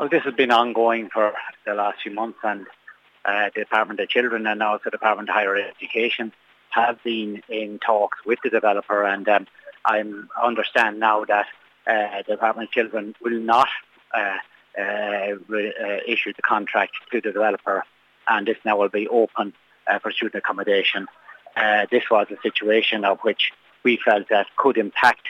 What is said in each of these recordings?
Well, this has been ongoing for the last few months, and uh, the Department of Children and also the Department of Higher Education have been in talks with the developer, and um, I understand now that uh, the Department of Children will not uh, uh, re- uh, issue the contract to the developer, and this now will be open uh, for student accommodation. This was a situation of which we felt that could impact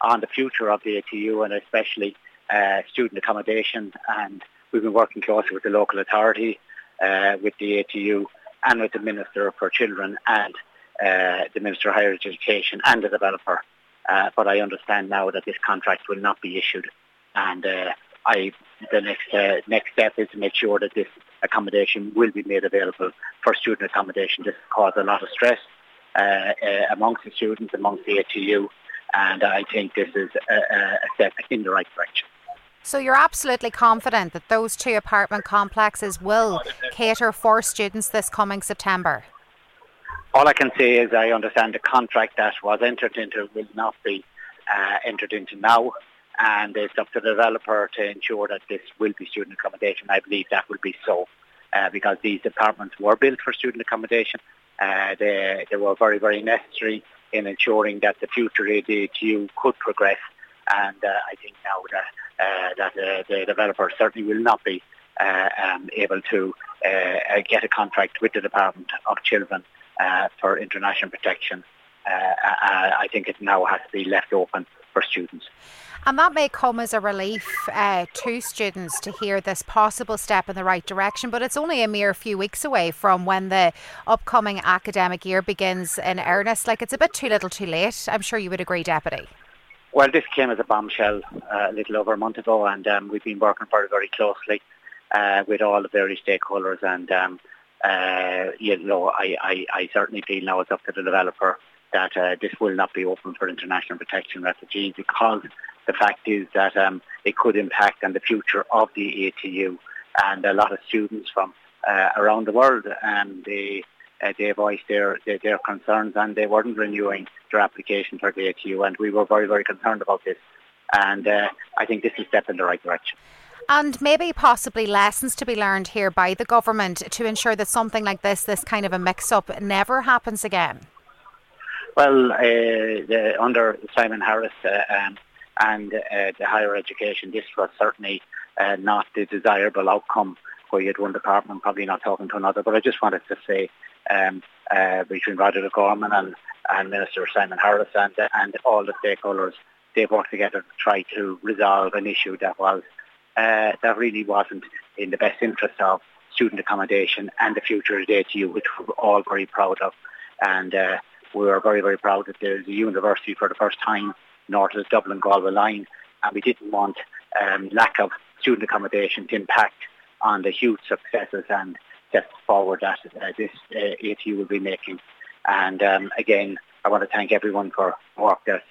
on the future of the ATU and especially uh, student accommodation. And we've been working closely with the local authority, uh, with the ATU, and with the Minister for Children and uh, the Minister of Higher Education and the developer. Uh, but I understand now that this contract will not be issued, and uh, I the next uh, next step is to make sure that this accommodation will be made available for student accommodation. This caused a lot of stress amongst the students, amongst the ATU, and I think this is a, a step in the right direction. So you're absolutely confident that those two apartment complexes will cater for students this coming September? All I can say is I understand the contract that was entered into will not be uh, entered into now and it's up to the developer to ensure that this will be student accommodation. I believe that will be so uh, because these apartments were built for student accommodation. Uh, they, they were very, very necessary in ensuring that the future ATU could progress and uh, I think now that, that uh, the developer certainly will not be uh, um, able to get a contract with the Department of Children for international protection. I think it now has to be left open for students. And that may come as a relief uh, to students to hear this possible step in the right direction, but it's only a mere few weeks away from when the upcoming academic year begins in earnest. Like it's a bit too little too late. I'm sure you would agree, Deputy. Well, this came as a bombshell uh, a little over a month ago, and um, we've been working very, very closely uh, with all the various stakeholders. And um, uh, you know, I, I, I certainly feel now it's up to the developer that uh, this will not be open for international protection refugees because the fact is that um, it could impact on the future of the ATU and a lot of students from uh, around the world and they uh, they voiced their, their, their concerns and they weren't renewing their application for the ATU and we were very very concerned about this and uh, I think this is a step in the right direction. And maybe possibly lessons to be learned here by the government to ensure that something like this, this kind of a mix-up, never happens again. Well, uh, the, under Simon Harris uh, um, and uh, the higher education, this was certainly uh, not the desirable outcome where you had one department probably not talking to another. But I just wanted to say um, uh, between Roderic O'Gorman and, and Minister Simon Harris and, and all the stakeholders, they've worked together to try to resolve an issue that was uh, that really wasn't in the best interest of student accommodation and the future of the ATU, which we're all very proud of. And uh, we are very, very proud that there's a university for the first time north of the Dublin-Galway line, and we didn't want um, lack of student accommodation to impact on the huge successes and steps forward that uh, this uh, ATU will be making. And um, again, I want to thank everyone for work that's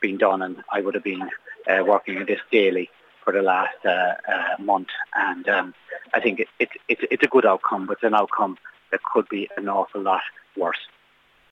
been done, and I would have been uh, working on this daily for the last uh, uh, month. And um, I think it, it, it, it's a good outcome, but it's an outcome that could be an awful lot worse.